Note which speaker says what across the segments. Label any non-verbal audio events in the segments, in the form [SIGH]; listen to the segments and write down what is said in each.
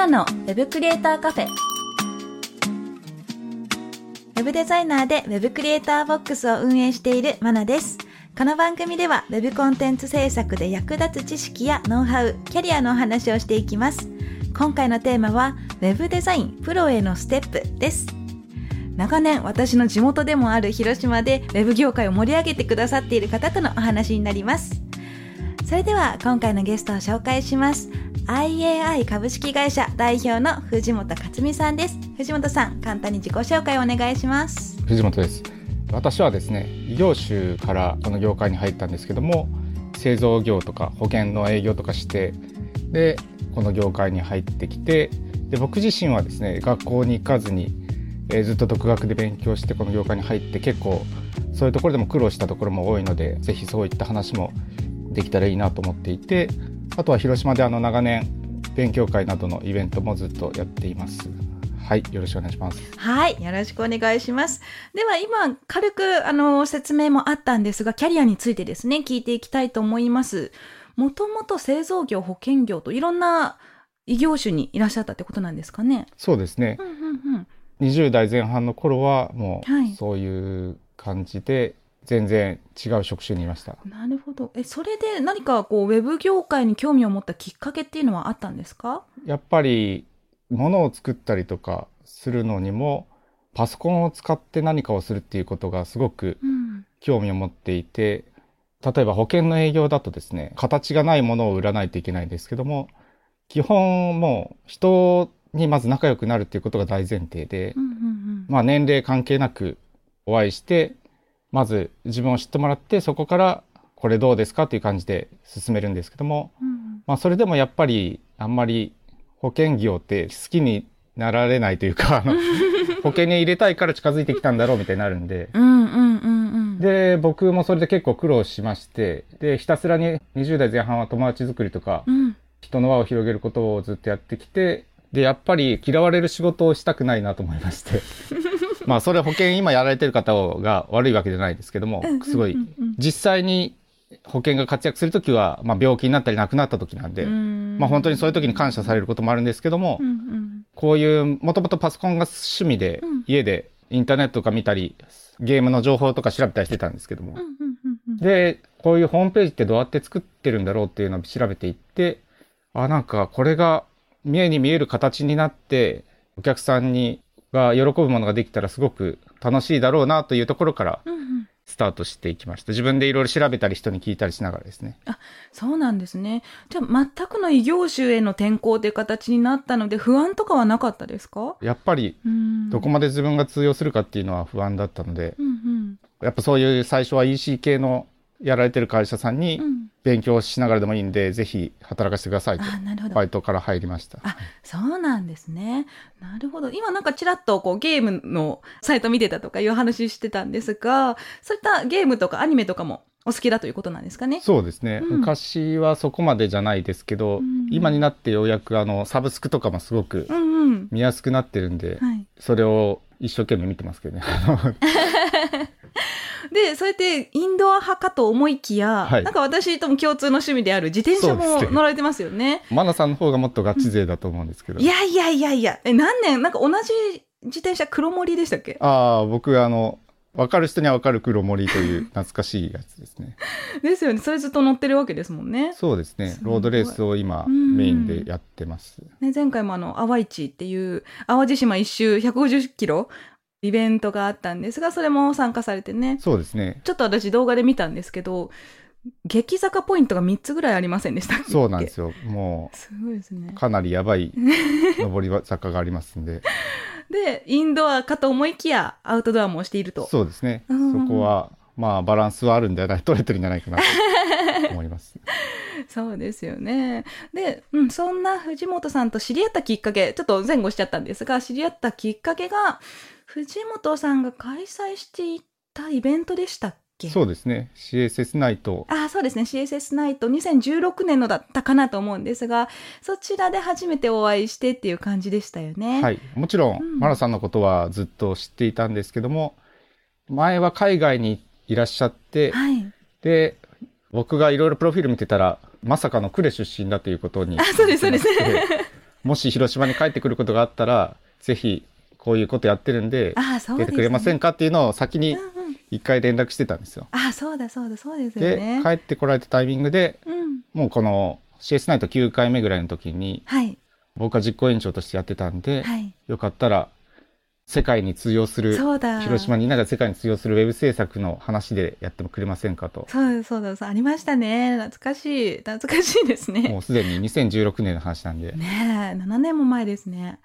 Speaker 1: ナのウェブクリエイターカフェウェブデザイナーでウェブクリエイターボックスを運営しているマナですこの番組では Web コンテンツ制作で役立つ知識やノウハウ、キャリアのお話をしていきます。今回のテーマは Web デザインプロへのステップです。長年私の地元でもある広島で Web 業界を盛り上げてくださっている方とのお話になります。それでは今回のゲストを紹介します。IAI 株式会社代表の藤本克美さんです。藤本さん、簡単に自己紹介をお願いします。
Speaker 2: 藤本です私はですね異業種からこの業界に入ったんですけども製造業とか保険の営業とかしてでこの業界に入ってきてで僕自身はですね学校に行かずに、えーずっと独学で勉強してこの業界に入って結構そういうところでも苦労したところも多いのでぜひそういった話もできたらいいなと思っていてあとは広島であの長年勉強会などのイベントもずっとやっています。はい、よろしくお願いします。
Speaker 1: はい、よろしくお願いします。では今、軽くあの説明もあったんですが、キャリアについてですね、聞いていきたいと思います。もともと製造業、保険業といろんな異業種にいらっしゃったってことなんですかね？
Speaker 2: そうですね。
Speaker 1: うんうんうん。
Speaker 2: 20代前半の頃はも
Speaker 1: はいう
Speaker 2: そういう感じで全然違う職種にいました。
Speaker 1: なるほど。え、それで何かこう、ウェブ業界に興味を持ったきっかけっていうのはあったんですか？
Speaker 2: やっぱり物を作ったりとかするのにもパソコンを使って何かをするっていうことがすごく
Speaker 1: うん。
Speaker 2: 興味を持っていて例えば保険の営業だとですね形がないものを売らないといけないんですけども基本もう人にまず仲良くなるっていうことが大前提で
Speaker 1: うんうんうん。
Speaker 2: まあ年齢関係なくお会いして、まず自分を知ってもらって、そこからこれどうですかっていう感じで進めるんですけども、
Speaker 1: うん
Speaker 2: まあそれでもやっぱりあんまり保険業って好きになられないというか、あの [LAUGHS] 保険に入れたいから近づいてきたんだろうみたいになるんで、
Speaker 1: うんうんうんうん。
Speaker 2: で、僕もそれで結構苦労しまして、で、ひたすらに20代前半は友達作りとか、
Speaker 1: うん。
Speaker 2: 人の輪を広げることをずっとやってきて、で、やっぱり嫌われる仕事をしたくないなと思いまして。[LAUGHS] まあ、それ保険今やられてる方が悪いわけじゃないですけども、すごい実際に保険が活躍するときは、まあ、病気になったり亡くなったときなんで、
Speaker 1: うん
Speaker 2: まあ、本当にそういうときに感謝されることもあるんですけども
Speaker 1: う、んうん。
Speaker 2: こういう、もともとパソコンが趣味で
Speaker 1: うん、
Speaker 2: 家でインターネットとか見たり、ゲームの情報とか調べたりしてたんですけども。で、こういうホームページってどうやって作ってるんだろうっていうのを調べていって、あ、なんかこれが目に見える形になって、お客さんにが喜ぶものができたらすごく楽しいだろうなというところから。スタートしていきました。自分でいろいろ調べたり人に聞いたりしながらですね。
Speaker 1: そうなんですね。じゃあ、全くの異業種への転校という形になったので、不安とかはなかったですか？
Speaker 2: やっぱり
Speaker 1: うん。
Speaker 2: どこまで自分が通用するかっていうのは不安だったので、
Speaker 1: うんうん。
Speaker 2: やっぱそういう最初は EC 系のやられてる会社さんに
Speaker 1: うん。
Speaker 2: 勉強しながらでもいいんで、ぜひ働かせてくださいと。バイトから入りました。
Speaker 1: あ、そうなんですね。なるほど。今なんかちらっとこうゲームのサイト見てたとかいう話してたんですが、そういったゲームとかアニメとかもお好きだということなんですかね。
Speaker 2: そうですね、
Speaker 1: うん
Speaker 2: 昔はそこまでじゃないですけど、
Speaker 1: うん
Speaker 2: 今になってようやくあのサブスクとかもすごく
Speaker 1: うんうん。
Speaker 2: 見やすくなってるんで、
Speaker 1: はい。
Speaker 2: それを一生懸命見てますけどね。[LAUGHS]
Speaker 1: で、そうやってインドア派かと思いきや、
Speaker 2: はい
Speaker 1: なんか私とも共通の趣味である自転車も乗られてますよね。
Speaker 2: マナさんの方がもっとガチ勢だと思うんですけど。
Speaker 1: いやいやいやいや、え、何年？なんか同じ自転車黒森でしたっけ？
Speaker 2: ああ、僕あの、わかる人にはわかる黒森という懐かしいやつですね。[LAUGHS]
Speaker 1: ですよね。それずっと乗ってるわけですもんね。
Speaker 2: そうですね
Speaker 1: す。
Speaker 2: ロードレースを今
Speaker 1: うん
Speaker 2: メインでやってます。
Speaker 1: ね、前回もあの、淡市っていう、淡路島一周150キロ、イベントがあったんですが、それも参加されてね。
Speaker 2: そうですね。
Speaker 1: ちょっと私動画で見たんですけど、激坂ポイントが3つぐらいありませんでした
Speaker 2: そうなんですよ。も
Speaker 1: すごいですね
Speaker 2: う、。かなりやばい上り坂がありますんで。[LAUGHS]
Speaker 1: で、インドアかと思いきや、アウトドアもしていると。
Speaker 2: そうですね。
Speaker 1: うん
Speaker 2: そこはまあバランスはあるんじゃない取れてるんじゃないかなと思います。[LAUGHS]
Speaker 1: そうですよね。で、うん、そんな藤本さんと知り合ったきっかけ、ちょっと前後しちゃったんですが、知り合ったきっかけが、藤本さんが開催していたイベントでしたっけ
Speaker 2: そうですね CSS ナイト
Speaker 1: あそうですね。CSS ナイト2016年のだったかなと思うんですが、そちらで初めてお会いしてっていう感じでしたよね。
Speaker 2: はいもちろん、
Speaker 1: うん
Speaker 2: マラさんのことはずっと知っていたんですけども前は海外にいらっしゃって、
Speaker 1: はい。
Speaker 2: で僕がいろいろプロフィール見てたらまさかの呉出身だということに
Speaker 1: あそうですそうです
Speaker 2: もし広島に帰ってくることがあったらぜひこういうことやってるんで。[LAUGHS] 出てくれませんかっていうのを先に一回連絡してたんですよ。
Speaker 1: あそうだそうだそうですよ
Speaker 2: で
Speaker 1: ね。
Speaker 2: 帰ってこられたタイミングで
Speaker 1: うん。
Speaker 2: もうこの CS ナイト9回目ぐらいの時に
Speaker 1: はい。
Speaker 2: 僕は実行委員長としてやってたんで、
Speaker 1: はい。
Speaker 2: よかったら世界に通用する
Speaker 1: そうだ。
Speaker 2: 広島にいながら世界に通用するウェブ制作の話でやってもくれませんかと
Speaker 1: そうだそうだそうありましたね。懐かしい。懐かしいですね。
Speaker 2: もうすでに2016年の話なんで、
Speaker 1: ねえ、7年も前ですね。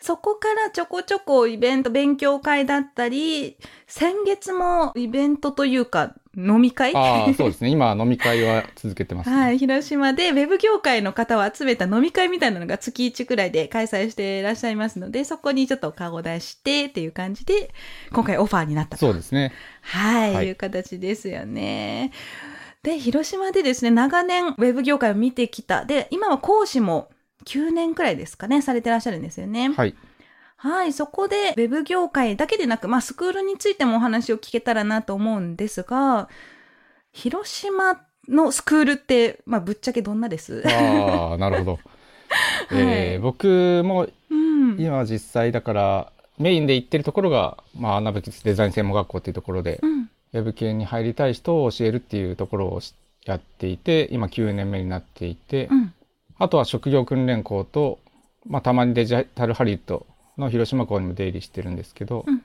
Speaker 1: そこからちょこちょこイベント、勉強会だったり、先月もイベントというか、飲み会？
Speaker 2: ああそうですね今飲み会は続けてます、ね
Speaker 1: はい、広島でウェブ業界の方を集めた飲み会みたいなのが月1くらいで開催していらっしゃいますので、そこにちょっと顔を出してっていう感じで、今回オファーになったと。
Speaker 2: そうですね
Speaker 1: はい、
Speaker 2: はい
Speaker 1: いう形ですよね。で、広島でですね、長年ウェブ業界を見てきた。で、今は講師も9年くらいですかね、されてらっしゃるんですよね。
Speaker 2: はい
Speaker 1: はい、そこで、ウェブ業界だけでなく、まあ、スクールについてもお話を聞けたらなと思うんですが、広島のスクールって、まあ、ぶっちゃけどんなです？
Speaker 2: ああなるほど、[LAUGHS] えー僕も
Speaker 1: うん。
Speaker 2: 今実際だからメインで行ってるところが、まあ、穴吹デザイン専門学校っていうところで、
Speaker 1: うん。
Speaker 2: ウェブ系に入りたい人を教えるっていうところをしやっていて今9年目になっていて、
Speaker 1: うん。
Speaker 2: あとは職業訓練校と、まあ、たまにデジタルハリウッドの広島校にも出入りしてるんですけど、
Speaker 1: うん
Speaker 2: ま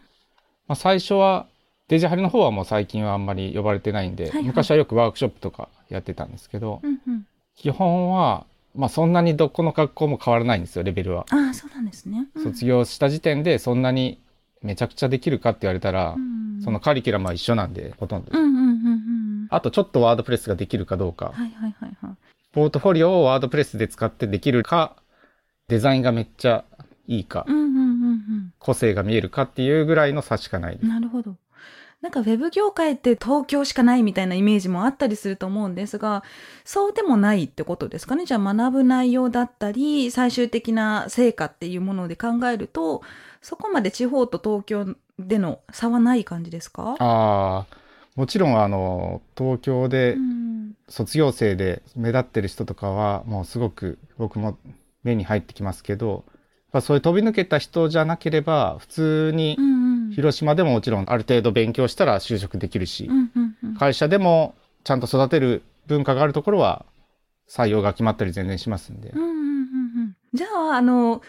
Speaker 2: あ、最初はデジハリの方はもう最近はあんまり呼ばれてないんで、
Speaker 1: はいはい
Speaker 2: 昔はよくワークショップとかやってたんですけど、
Speaker 1: うん。うん。
Speaker 2: 基本は、まあ、そんなにどこの学校も変わらないんですよレベルは。
Speaker 1: ああ、そうなんですね。うん
Speaker 2: 卒業した時点でそんなにめちゃくちゃできるかって言われたら、
Speaker 1: うん
Speaker 2: そのカリキュラムは一緒なんでほとんど、
Speaker 1: うんうんうんうん。
Speaker 2: あとちょっとワードプレスができるかどうか、
Speaker 1: はいはいはいはい。
Speaker 2: ポートフォリオをワードプレスで使ってできるかデザインがめっちゃいいか、
Speaker 1: うんうんうんうん。
Speaker 2: 個性が見えるかっていうぐらいの差しかないです。
Speaker 1: なるほど。なんかウェブ業界って東京しかないみたいなイメージもあったりすると思うんですが、そうでもないってことですかね？じゃあ学ぶ内容だったり、最終的な成果っていうもので考えると、そこまで地方と東京での差はない感じですか？
Speaker 2: ああもちろんあの東京で
Speaker 1: うん。
Speaker 2: 卒業生で目立ってる人とかはもうすごく僕も目に入ってきますけど、まあ、そういう飛び抜けた人じゃなければ普通に広島でももちろんある程度勉強したら就職できるし、会社でもちゃんと育てる文化があるところは採用が決まったり全然しますんで、
Speaker 1: じゃあ、あの、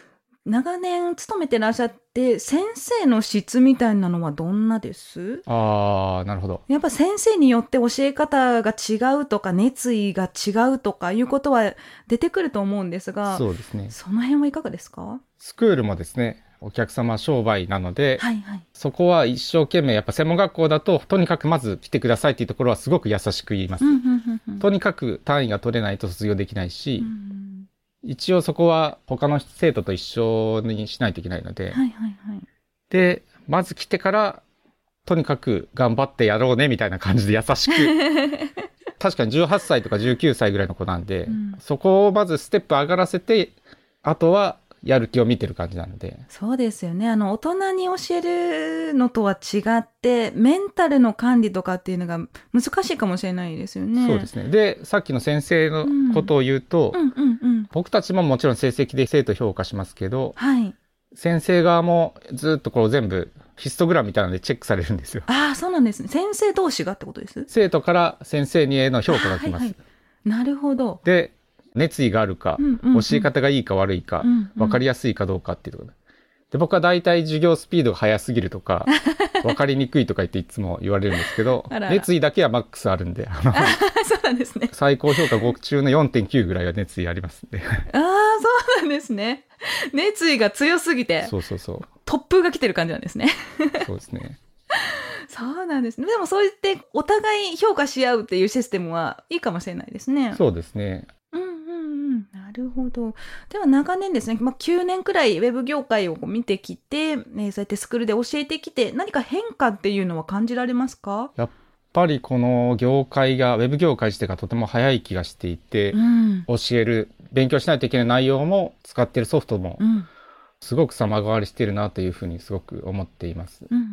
Speaker 1: 長年勤めてらっしゃって、先生の質みたいなのはどんなです？
Speaker 2: ああなるほど。
Speaker 1: やっぱ先生によって教え方が違うとか、熱意が違うとかいうことは出てくると思うんですが、
Speaker 2: そうですね。
Speaker 1: その辺はいかがですか？
Speaker 2: スクールもですねお客様商売なので、
Speaker 1: はいはい。
Speaker 2: そこは一生懸命やっぱ専門学校だととにかくまず来てくださいっていうところはすごく優しく言います、
Speaker 1: うんうんうんうん。
Speaker 2: とにかく単位が取れないと卒業できないし、
Speaker 1: うん
Speaker 2: 一応そこは他の生徒と一緒にしないといけないので、
Speaker 1: はいはいはい。
Speaker 2: でまず来てからとにかく頑張ってやろうねみたいな感じで優しく。[LAUGHS] 確かに18歳とか19歳ぐらいの子なんで、
Speaker 1: うん。
Speaker 2: そこをまずステップ上がらせてあとはやる気を見てる感じなので
Speaker 1: そうですよね。あの、大人に教えるのとは違って、メンタルの管理とかっていうのが難しいかもしれないですよね。
Speaker 2: そうですねでさっきの先生のことを言うと。僕たちももちろん成績で生徒評価しますけど
Speaker 1: はい。
Speaker 2: 先生側もずっとこう全部ヒストグラムみたいなのでチェックされるんですよ。
Speaker 1: ああ、そうなんですね。先生同士がってことです？
Speaker 2: 生徒から先生にへの評価が来ます。
Speaker 1: はいはいなるほど。
Speaker 2: で熱意があるか、教え方がいいか悪いか、分かりやすいかどうかっていうところでで僕は大体授業スピードが速すぎるとか [LAUGHS] 分かりにくいとか言っていつも言われるんですけど熱意だけはマックスあるんで [LAUGHS]
Speaker 1: そうなんですね。
Speaker 2: 最高評価5中の4.9ぐらいは熱意ありますんで
Speaker 1: ああ、そうなんですね。熱意が強すぎて、
Speaker 2: そうそうそう
Speaker 1: 突風が来てる感じなんですね。
Speaker 2: そうですね
Speaker 1: そうなんですね。でもそう言ってお互い評価し合うっていうシステムはいいかもしれないですね。
Speaker 2: そうですね。
Speaker 1: うん。なるほど。では長年ですね、まあ、9年くらいウェブ業界を見てきて、ね、そうやってスクールで教えてきて、何か変化っていうのは感じられますか？
Speaker 2: やっぱりこの業界が、ウェブ業界自体がとても早い気がしていて、
Speaker 1: うん。
Speaker 2: 教える、勉強しないといけない内容も使ってるソフトも
Speaker 1: うん。
Speaker 2: すごく様変わりしてるなというふうにすごく思っています。
Speaker 1: うんうん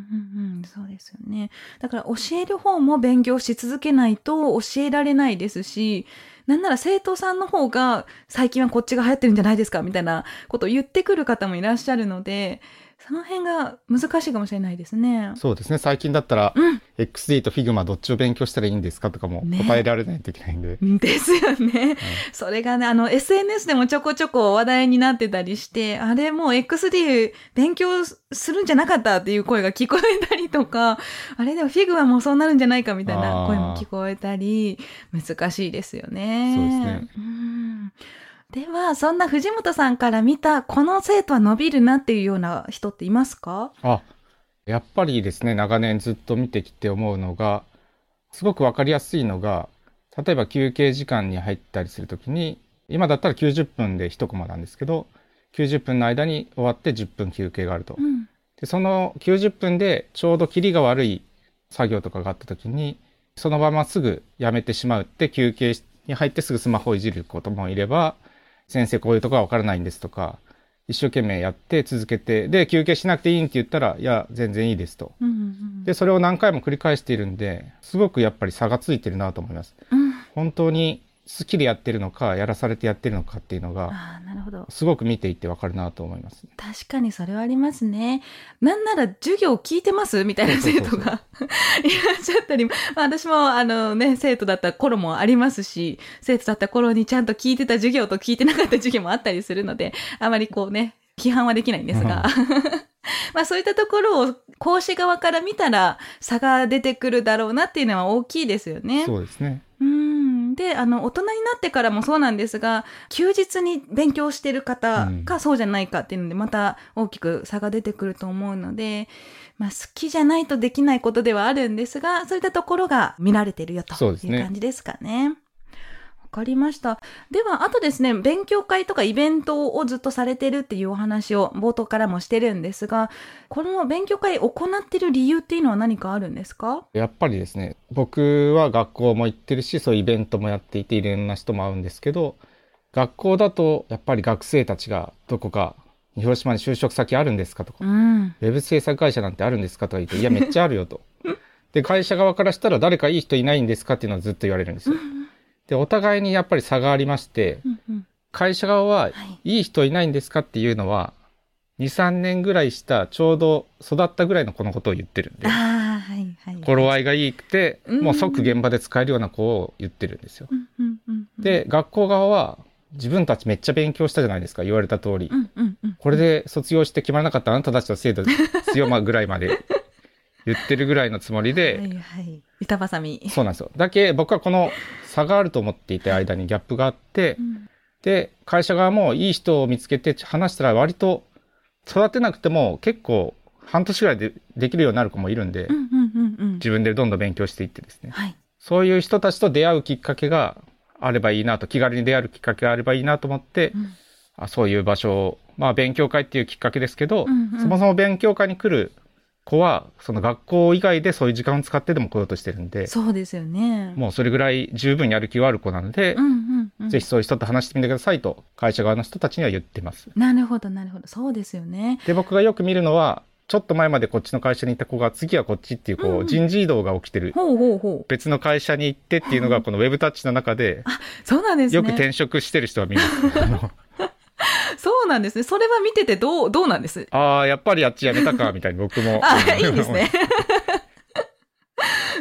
Speaker 1: うん、そうですよね。だから教える方も勉強し続けないと教えられないですし、なんなら生徒さんの方が最近はこっちが流行ってるんじゃないですかみたいなことを言ってくる方もいらっしゃるので、その辺が難しいかもしれないですね。
Speaker 2: そうですね。最近だったら、
Speaker 1: うん。
Speaker 2: XD と Figma どっちを勉強したらいいんですかとかも
Speaker 1: ね
Speaker 2: 答えられないといけないんで。
Speaker 1: ですよね。それがね、あの、SNS でもちょこちょこ話題になってたりして、あれもう XD 勉強するんじゃなかったっていう声が聞こえたりとか、あれでも Figma もそうなるんじゃないかみたいな声も聞こえたり、難しいですよね。
Speaker 2: そうですね
Speaker 1: うんでは、そんな藤本さんから見た、この生徒は伸びるなっていうような人っていますか？
Speaker 2: あ、やっぱりですね、長年ずっと見てきて思うのが、すごくわかりやすいのが、例えば休憩時間に入ったりするときに、今だったら90分で1コマなんですけど、90分の間に終わって10分休憩があると。
Speaker 1: うん。
Speaker 2: で、その90分でちょうどキリが悪い作業とかがあったときに、そのまますぐやめてしまうって休憩に入ってすぐスマホをいじることもいれば、先生こういうとこはわからないんですとか、一生懸命やって続けて、で、休憩しなくていいんって言ったら、いや、全然いいですと。
Speaker 1: うんうん
Speaker 2: で、それを何回も繰り返しているんで、すごくやっぱり差がついてるなと思います。
Speaker 1: うん。
Speaker 2: 本当に好きでやってるのか、やらされてやってるのかっていうのが、
Speaker 1: なるほど。
Speaker 2: すごく見ていてわかるなと思います。
Speaker 1: 確かにそれはありますね。なんなら授業聞いてます？みたいな生徒が [LAUGHS] いらっしゃったり、まあ、私もあのね、生徒だった頃もありますし、生徒だった頃にちゃんと聞いてた授業と聞いてなかった授業もあったりするので、あまりこうね、批判はできないんですが。[LAUGHS] [LAUGHS] まあそういったところを講師側から見たら差が出てくるだろうなっていうのは大きいですよね。
Speaker 2: そうですね。
Speaker 1: うん。で、あの、大人になってからもそうなんですが、休日に勉強してる方かそうじゃないかっていうので、また大きく差が出てくると思うので、まあ、好きじゃないとできないことではあるんですが、そういったところが見られてるよという感じですかね。わかりました。では、あとですね、勉強会とかイベントをずっとされてるっていうお話を冒頭からもしてるんですが、この勉強会行ってる理由っていうのは何かあるんですか？
Speaker 2: やっぱりですね、僕は学校も行ってるし、そういうイベントもやっていて、いろんな人も会うんですけど、学校だとやっぱり学生たちがどこか広島に就職先あるんですかとか、
Speaker 1: うん。
Speaker 2: ウェブ制作会社なんてあるんですかとか言って、いや、めっちゃあるよと。[LAUGHS] で、会社側からしたら誰かいい人いないんですかっていうのをずっと言われるんですよ。で、お互いにやっぱり差がありまして、
Speaker 1: うんうん
Speaker 2: 会社側は
Speaker 1: はい
Speaker 2: いい人いないんですかっていうのは、2、3年ぐらいしたちょうど育ったぐらいの子のことを言ってるんで
Speaker 1: はいはい。
Speaker 2: 頃合いがいいくて、
Speaker 1: うん
Speaker 2: もう即現場で使えるような子を言ってるんですよ。
Speaker 1: うんうんうんうん、
Speaker 2: で、学校側は自分たちめっちゃ勉強したじゃないですか、言われた通り
Speaker 1: う。んうんうん、
Speaker 2: これで卒業して決まらなかったあなたたちの制度ですよ、まあぐらいまで [LAUGHS] 言ってるぐらいのつもり
Speaker 1: は
Speaker 2: で、
Speaker 1: いはい。板挟み。
Speaker 2: そうなんですよ。だけ僕はこの差があると思っていて間にギャップがあって
Speaker 1: う、ん
Speaker 2: で、会社側もいい人を見つけて話したら割と育てなくても結構半年ぐらいでできるようになる子もいるんで。自分でどんどん勉強していってですね。
Speaker 1: はい。
Speaker 2: そういう人たちと出会うきっかけがあればいいなと、気軽に出会うきっかけがあればいいなと思って、
Speaker 1: うん
Speaker 2: あそういう場所を、まあ勉強会っていうきっかけですけど、
Speaker 1: うんうん
Speaker 2: そもそも勉強会に来る子は、その学校以外でそういう時間を使ってでも来ようとしてるんで、
Speaker 1: そうですよね。
Speaker 2: もうそれぐらい十分やる気がある子なので、
Speaker 1: うんうんうん。
Speaker 2: ぜひそういう人と話してみてくださいと、会社側の人たちには言ってます。
Speaker 1: なるほどなるほど。そうですよね。
Speaker 2: で、僕がよく見るのは、ちょっと前までこっちの会社にいた子が、次はこっちっていう、こ
Speaker 1: うん
Speaker 2: う、人事異動が起きてる。
Speaker 1: ほうほうほう。
Speaker 2: 別の会社に行ってっていうのが、このウェブタッチの中で、[LAUGHS]
Speaker 1: そうなんですね。
Speaker 2: よく転職してる人は見ます。[LAUGHS]
Speaker 1: そうなんですね。それは見ててどう、どうなんです？
Speaker 2: ああ、やっぱりあっち辞めたか、みたいに僕も。[LAUGHS]
Speaker 1: あ、いいんですね。[LAUGHS]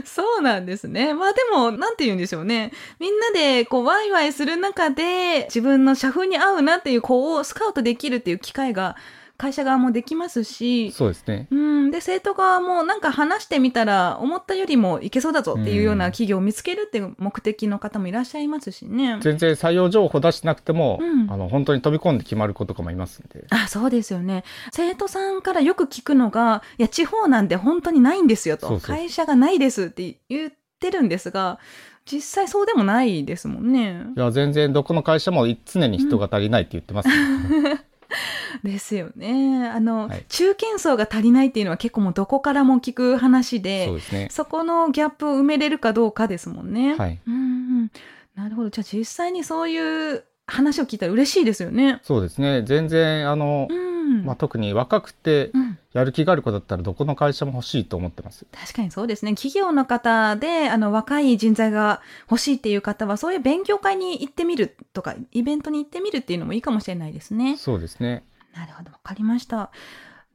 Speaker 1: そうなんですね。まあでも、なんて言うんでしょうね。みんなで、こう、ワイワイする中で、自分の社風に合うなっていう子をスカウトできるっていう機会が会社側もできますし、
Speaker 2: そうですね。
Speaker 1: うん、で、生徒側もなんか話してみたら、思ったよりもいけそうだぞっていうような企業を見つけるっていう目的の方もいらっしゃいますしね。
Speaker 2: 全然採用情報出してなくても、
Speaker 1: うん
Speaker 2: あの本当に飛び込んで決まる子とかもいますんで。
Speaker 1: あ、そうですよね。生徒さんからよく聞くのが、いや、地方なんて本当にないんですよと。
Speaker 2: そうそう
Speaker 1: 会社がないですって言ってるんですが、実際そうでもないですもんね。
Speaker 2: いや、全然どこの会社も常に人が足りないって言ってます、ね [LAUGHS] [LAUGHS]
Speaker 1: ですよね。あの、
Speaker 2: はい
Speaker 1: 中堅層が足りないっていうのは結構もうどこからも聞く話で、
Speaker 2: そね。
Speaker 1: そこのギャップを埋めれるかどうかですもんね。
Speaker 2: はい。
Speaker 1: うんうん。なるほど。じゃあ実際にそういう話を聞いたら嬉しいですよね。
Speaker 2: そうですね。全然、あの、
Speaker 1: うん。
Speaker 2: まあ、特に若くて
Speaker 1: うん
Speaker 2: やる気がある子だったらどこの会社も欲しいと思ってます。
Speaker 1: 確かにそうですね。企業の方で、あの、若い人材が欲しいっていう方は、そういう勉強会に行ってみるとか、イベントに行ってみるっていうのもいいかもしれないですね。
Speaker 2: そうですね。
Speaker 1: なるほど、わかりました。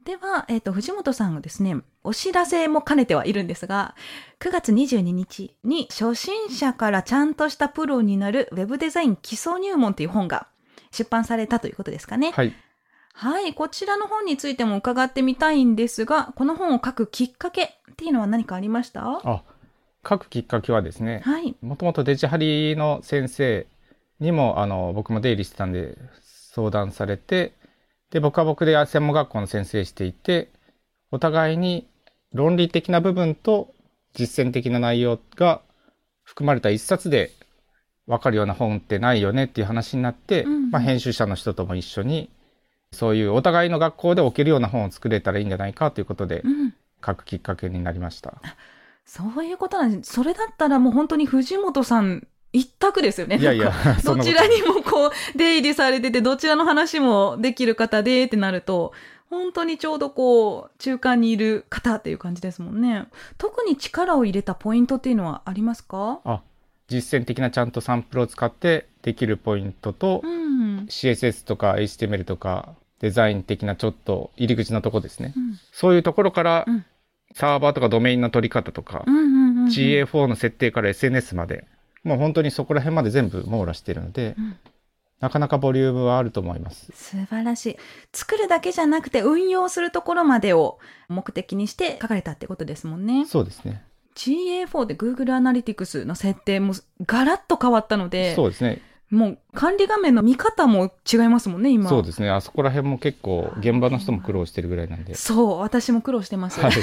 Speaker 1: では、えっ、と、藤本さんがですね、お知らせも兼ねてはいるんですが、9月22日に初心者からちゃんとしたプロになるウェブデザイン基礎入門という本が出版されたということですかね。
Speaker 2: はい。
Speaker 1: はい、こちらの本についても伺ってみたいんですが、この本を書くきっかけっていうのは何かありました？
Speaker 2: あ、書くきっかけはですね、
Speaker 1: はい。
Speaker 2: もともとデジハリの先生にも、あの、僕も出入りしてたんで、相談されて、で、僕は僕で専門学校の先生していて、お互いに論理的な部分と実践的な内容が含まれた一冊で分かるような本ってないよねっていう話になって、
Speaker 1: うんうん
Speaker 2: まあ、編集者の人とも一緒に、そういうお互いの学校で置けるような本を作れたらいいんじゃないかということで
Speaker 1: う、ん。
Speaker 2: 書くきっかけになりました。
Speaker 1: そういうことなんです。それだったらもう本当に藤本さん一択ですよね。
Speaker 2: いやいや [LAUGHS]
Speaker 1: どちらにもこう、出入りされてて、どちらの話もできる方でってなると、本当にちょうどこう、中間にいる方っていう感じですもんね。特に力を入れたポイントっていうのはありますか？
Speaker 2: あ、実践的なちゃんとサンプルを使ってできるポイントと、
Speaker 1: うん。
Speaker 2: CSS とか HTML とかデザイン的なちょっと入り口のとこですね。
Speaker 1: うん
Speaker 2: そういうところから
Speaker 1: うん
Speaker 2: サーバーとかドメインの取り方とか、
Speaker 1: うんうんうんうん。
Speaker 2: GA4 の設定から SNS まで、もう本当にそこら辺まで全部網羅しているので、
Speaker 1: うん
Speaker 2: なかなかボリュームはあると思います。
Speaker 1: 素晴らしい。作るだけじゃなくて運用するところまでを目的にして書かれたってことですもんね。
Speaker 2: そうですね。
Speaker 1: GA4 で Google Analytics の設定もガラッと変わったので、
Speaker 2: そうですね。
Speaker 1: もう管理画面の見方も違いますもんね、今。
Speaker 2: そうですね。あそこら辺も結構現場の人も苦労してるぐらいなんで。
Speaker 1: そう、私も苦労してます。
Speaker 2: はい [LAUGHS]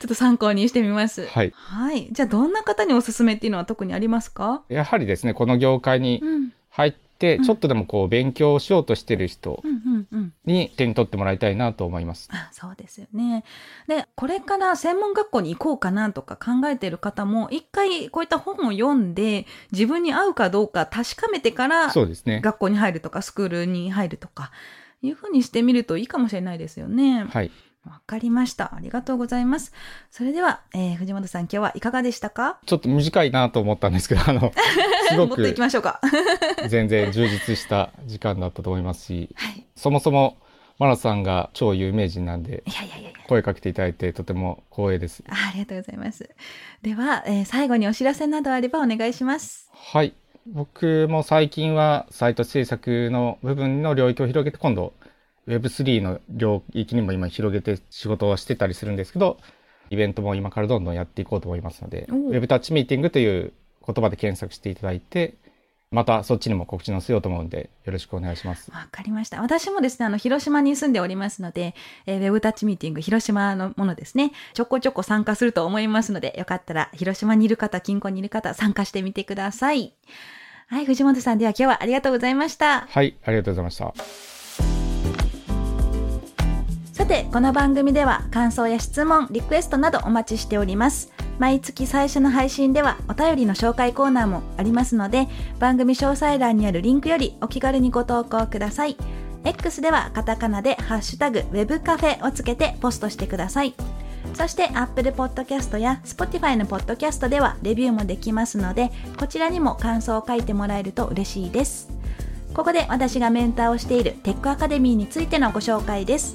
Speaker 1: ちょっと参考にしてみます。
Speaker 2: はい。
Speaker 1: はい。じゃあ、どんな方におすすめっていうのは特にありますか？
Speaker 2: やはりですね、この業界に
Speaker 1: うん。
Speaker 2: 入っちょっとでもこう勉強しようとしてる人。に手に取ってもらいたいなと思います。
Speaker 1: あそうですよね。で、これから専門学校に行こうかなとか考えている方も、一回こういった本を読んで、自分に合うかどうか確かめてから、
Speaker 2: そうですね。
Speaker 1: 学校に入るとか、スクールに入るとか、いうふうにしてみるといいかもしれないですよね。
Speaker 2: はい。
Speaker 1: わかりました。ありがとうございます。それでは、えー藤本さん今日はいかがでしたか？
Speaker 2: ちょっと短いなと思ったんですけど、あの、[LAUGHS] すご
Speaker 1: もっときましょうか。[LAUGHS]
Speaker 2: 全然充実した時間だったと思いますし、
Speaker 1: はい。
Speaker 2: そもそもマナさんが超有名人なんで、
Speaker 1: いやいやいや。
Speaker 2: 声かけていただいてとても光栄です。
Speaker 1: あありがとうございます。では、えー最後にお知らせなどあればお願いします。
Speaker 2: はい。僕も最近はサイト制作の部分の領域を広げて、今度 Web3 の領域にも今広げて仕事をしてたりするんですけど、イベントも今からどんどんやっていこうと思いますので、Web タッチミーティングという言葉で検索していただいて、またそっちにも告知載せようと思うんで、よろしくお願いします。
Speaker 1: わかりました。私もですね、あの、広島に住んでおりますので、えーウェブタッチミーティング、広島のものですね、ちょこちょこ参加すると思いますので、よかったら、広島にいる方、近郊にいる方、参加してみてください。はい、藤本さんでは今日はありがとうございました。
Speaker 2: はい、ありがとうございました。
Speaker 1: さて、この番組では感想や質問、リクエストなどお待ちしております。毎月最初の配信ではお便りの紹介コーナーもありますので、番組詳細欄にあるリンクよりお気軽にご投稿ください。X ではカタカナでハッシュタグ Web カフェをつけてポストしてください。そして Apple Podcast や Spotify の Podcast ではレビューもできますので、こちらにも感想を書いてもらえると嬉しいです。ここで私がメンターをしているテックアカデミーについてのご紹介です。